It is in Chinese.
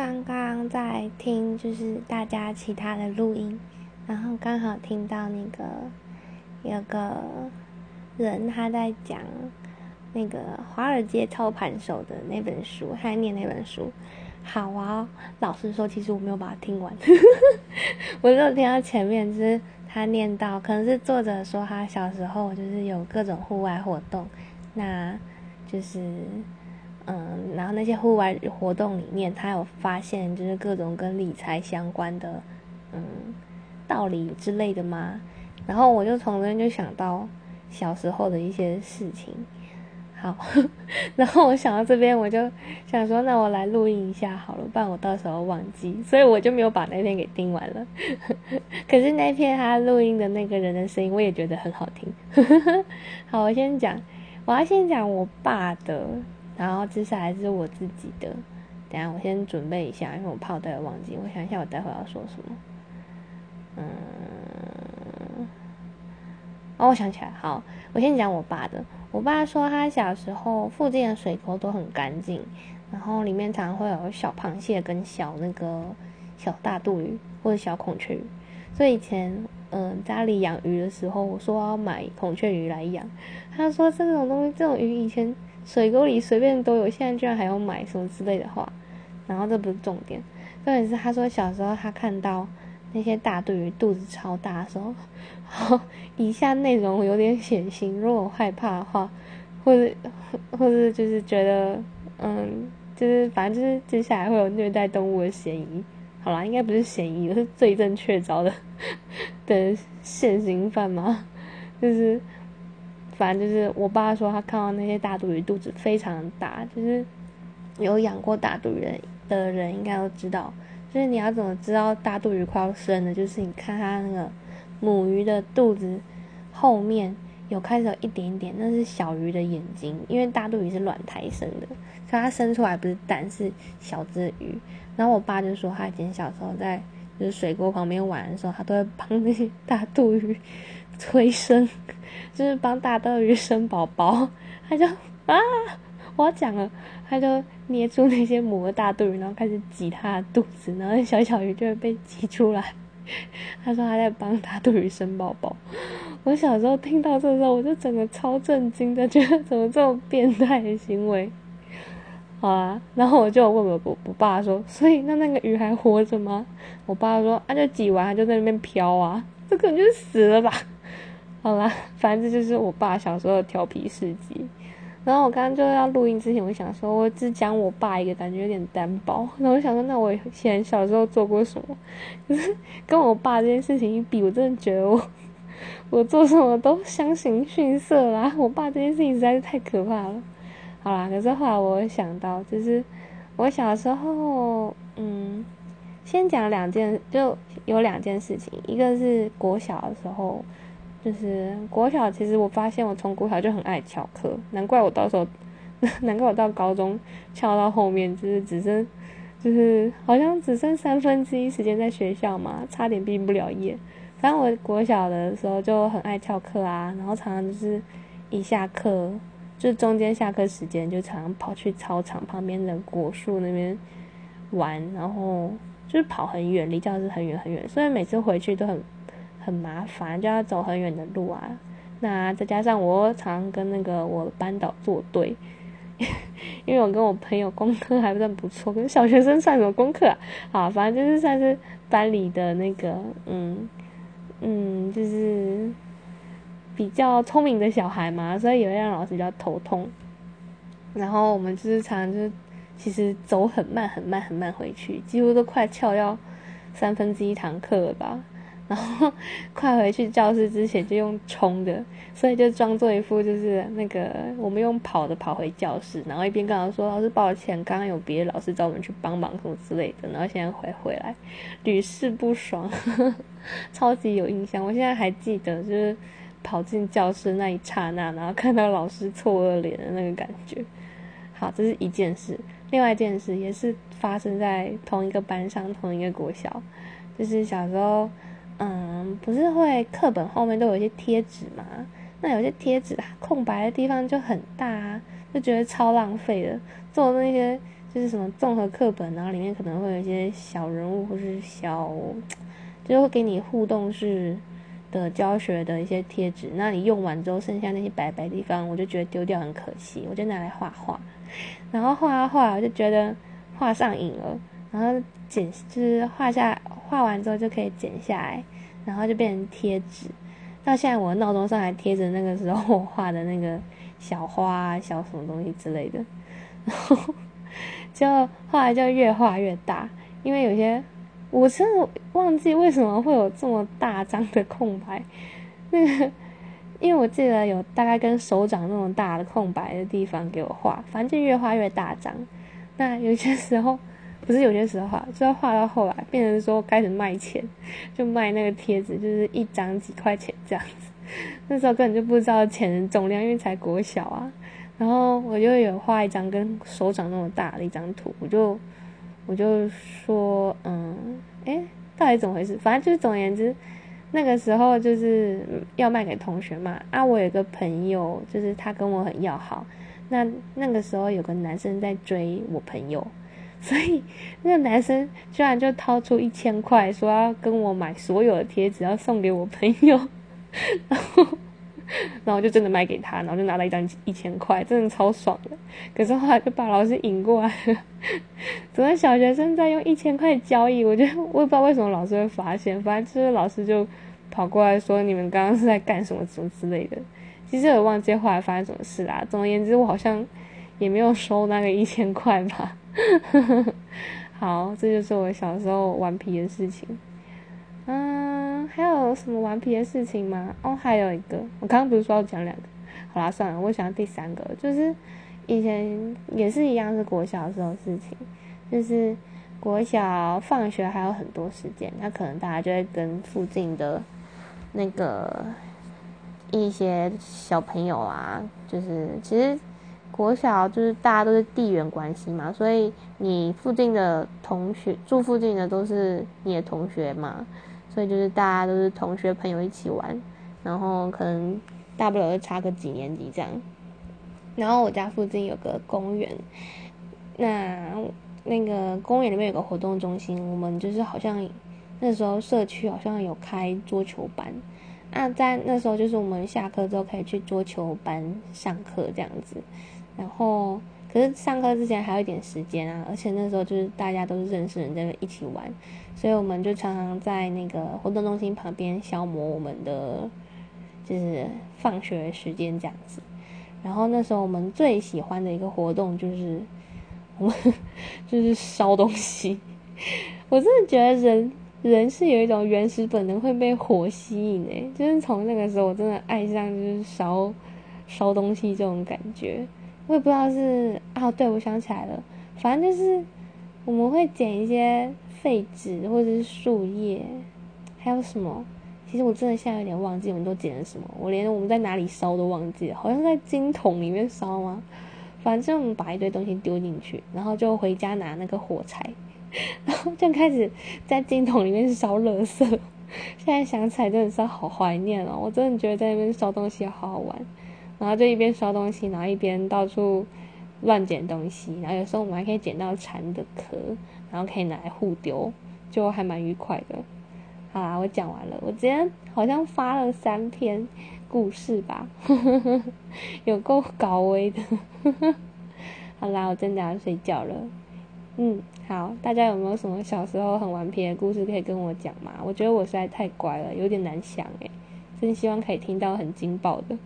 刚刚在听就是大家其他的录音，然后刚好听到那个有个人他在讲那个华尔街操盘手的那本书，他念那本书。好啊，老实说，其实我没有把它听完，我只有听到前面，就是他念到，可能是作者说他小时候就是有各种户外活动，那就是。嗯，然后那些户外活动里面，他有发现就是各种跟理财相关的嗯道理之类的吗？然后我就从那就想到小时候的一些事情。好，然后我想到这边，我就想说，那我来录音一下好了，不然我到时候忘记，所以我就没有把那篇给听完了。可是那篇他录音的那个人的声音，我也觉得很好听。好，我先讲，我要先讲我爸的。然后接下来是我自己的，等下我先准备一下，因为我怕我待会忘记。我想一下，我待会要说什么。嗯，哦，我想起来，好，我先讲我爸的。我爸说他小时候附近的水沟都很干净，然后里面常常会有小螃蟹跟小那个小大肚鱼或者小孔雀鱼，所以以前嗯家里养鱼的时候，我说要买孔雀鱼来养，他说这种东西，这种鱼以前。水沟里随便都有，现在居然还要买什么之类的话，然后这不是重点，重点是他说小时候他看到那些大肚鱼肚子超大的时候，好，以下内容有点血腥，如果害怕的话，或者或者就是觉得嗯，就是反正就是接下来会有虐待动物的嫌疑，好啦，应该不是嫌疑，是罪证确凿的 的现行犯嘛？就是。反正就是我爸说他看到那些大肚鱼肚子非常大，就是有养过大肚鱼的人应该都知道，就是你要怎么知道大肚鱼快要生了，就是你看它那个母鱼的肚子后面有开始有一点点，那是小鱼的眼睛，因为大肚鱼是卵胎生的，所以它生出来不是蛋是小只鱼。然后我爸就说他以前小时候在就是水沟旁边玩的时候，他都会帮那些大肚鱼催生。就是帮大肚鱼生宝宝，他就啊，我讲了，他就捏住那些母的大肚鱼，然后开始挤它的肚子，然后小小鱼就会被挤出来。他说他在帮大肚鱼生宝宝。我小时候听到这时候，我就整个超震惊的，觉得怎么这么变态的行为？好啊，然后我就问我我我爸说，所以那那个鱼还活着吗？我爸说，啊就挤完，它就在那边飘啊，这可能就死了吧。好啦，反正这就是我爸小时候的调皮事迹。然后我刚刚就要录音之前，我想说，我只讲我爸一个，感觉有点单薄。然后我想说，那我以前小时候做过什么？可是跟我爸这件事情一比，我真的觉得我我做什么都相形逊色啦。我爸这件事情实在是太可怕了。好啦，可是后来我想到，就是我小时候，嗯，先讲两件，就有两件事情，一个是国小的时候。就是国小，其实我发现我从国小就很爱翘课，难怪我到时候，难怪我到高中翘到后面，就是只剩，就是好像只剩三分之一时间在学校嘛，差点毕不了业。反正我国小的时候就很爱翘课啊，然后常常就是一下课，就中间下课时间就常常跑去操场旁边的果树那边玩，然后就是跑很远，离教室很远很远，所以每次回去都很。很麻烦，就要走很远的路啊。那再加上我常跟那个我班导作对，因为我跟我朋友功课还算不错，跟小学生算什么功课啊？好，反正就是算是班里的那个，嗯嗯，就是比较聪明的小孩嘛，所以也会让老师比较头痛。然后我们就是常常就是其实走很慢很慢很慢回去，几乎都快翘要三分之一堂课了吧。然后快回去教室之前就用冲的，所以就装作一副就是那个我们用跑的跑回教室，然后一边跟老师说：“老师抱歉，刚刚有别的老师找我们去帮忙什么之类的。”然后现在回回来，屡试不爽，超级有印象。我现在还记得，就是跑进教室那一刹那，然后看到老师错愕脸的那个感觉。好，这是一件事。另外一件事也是发生在同一个班上，同一个国小，就是小时候。嗯，不是会课本后面都有一些贴纸吗？那有些贴纸空白的地方就很大，啊就觉得超浪费的。做那些就是什么综合课本，然后里面可能会有一些小人物或是小，就会给你互动式的教学的一些贴纸。那你用完之后，剩下那些白白地方，我就觉得丢掉很可惜，我就拿来画画。然后画啊画，我就觉得画上瘾了。然后剪就是画下画完之后就可以剪下来，然后就变成贴纸。到现在我闹钟上还贴着那个时候我画的那个小花、小什么东西之类的。然后就后来就越画越大，因为有些我真的忘记为什么会有这么大张的空白。那个因为我记得有大概跟手掌那么大的空白的地方给我画，反正就越画越大张。那有些时候。不是有些时候画，就要画到后来变成说开始卖钱，就卖那个贴纸，就是一张几块钱这样子。那时候根本就不知道钱的重量，因为才国小啊。然后我就有画一张跟手掌那么大的一张图，我就我就说，嗯，诶，到底怎么回事？反正就是总而言之，那个时候就是要卖给同学嘛。啊，我有个朋友，就是他跟我很要好。那那个时候有个男生在追我朋友。所以那个男生居然就掏出一千块，说要跟我买所有的贴纸，要送给我朋友，然后，然后就真的卖给他，然后就拿了一张一千块，真的超爽的。可是后来就把老师引过来了，怎么小学生在用一千块交易？我觉得我也不知道为什么老师会发现，反正就是老师就跑过来说你们刚刚是在干什么什么之类的。其实我忘记后来发生什么事啦。总而言之，我好像也没有收那个一千块吧。好，这就是我小时候顽皮的事情。嗯，还有什么顽皮的事情吗？哦，还有一个，我刚刚不是说要讲两个？好啦，算了，我想第三个，就是以前也是一样是国小的时候事情，就是国小放学还有很多时间，那可能大家就会跟附近的那个一些小朋友啊，就是其实。国小就是大家都是地缘关系嘛，所以你附近的同学住附近的都是你的同学嘛，所以就是大家都是同学朋友一起玩，然后可能大不了就差个几年级这样。然后我家附近有个公园，那那个公园里面有个活动中心，我们就是好像那时候社区好像有开桌球班，那在那时候就是我们下课之后可以去桌球班上课这样子。然后，可是上课之前还有一点时间啊，而且那时候就是大家都是认识人在一起玩，所以我们就常常在那个活动中心旁边消磨我们的就是放学时间这样子。然后那时候我们最喜欢的一个活动就是我们 就是烧东西。我真的觉得人人是有一种原始本能会被火吸引诶，就是从那个时候我真的爱上就是烧烧东西这种感觉。我也不知道是啊，对，我想起来了，反正就是我们会捡一些废纸或者是树叶，还有什么？其实我真的现在有点忘记我们都捡了什么，我连我们在哪里烧都忘记了，好像在金桶里面烧吗？反正我们把一堆东西丢进去，然后就回家拿那个火柴，然后就开始在金桶里面烧垃圾。现在想起来真的是好怀念哦，我真的觉得在那边烧东西好好玩。然后就一边烧东西，然后一边到处乱捡东西，然后有时候我们还可以捡到蝉的壳，然后可以拿来互丢，就还蛮愉快的。好啦，我讲完了。我今天好像发了三篇故事吧，有够高危的。好啦，我真的要睡觉了。嗯，好，大家有没有什么小时候很顽皮的故事可以跟我讲吗？我觉得我实在太乖了，有点难想诶，真希望可以听到很劲爆的。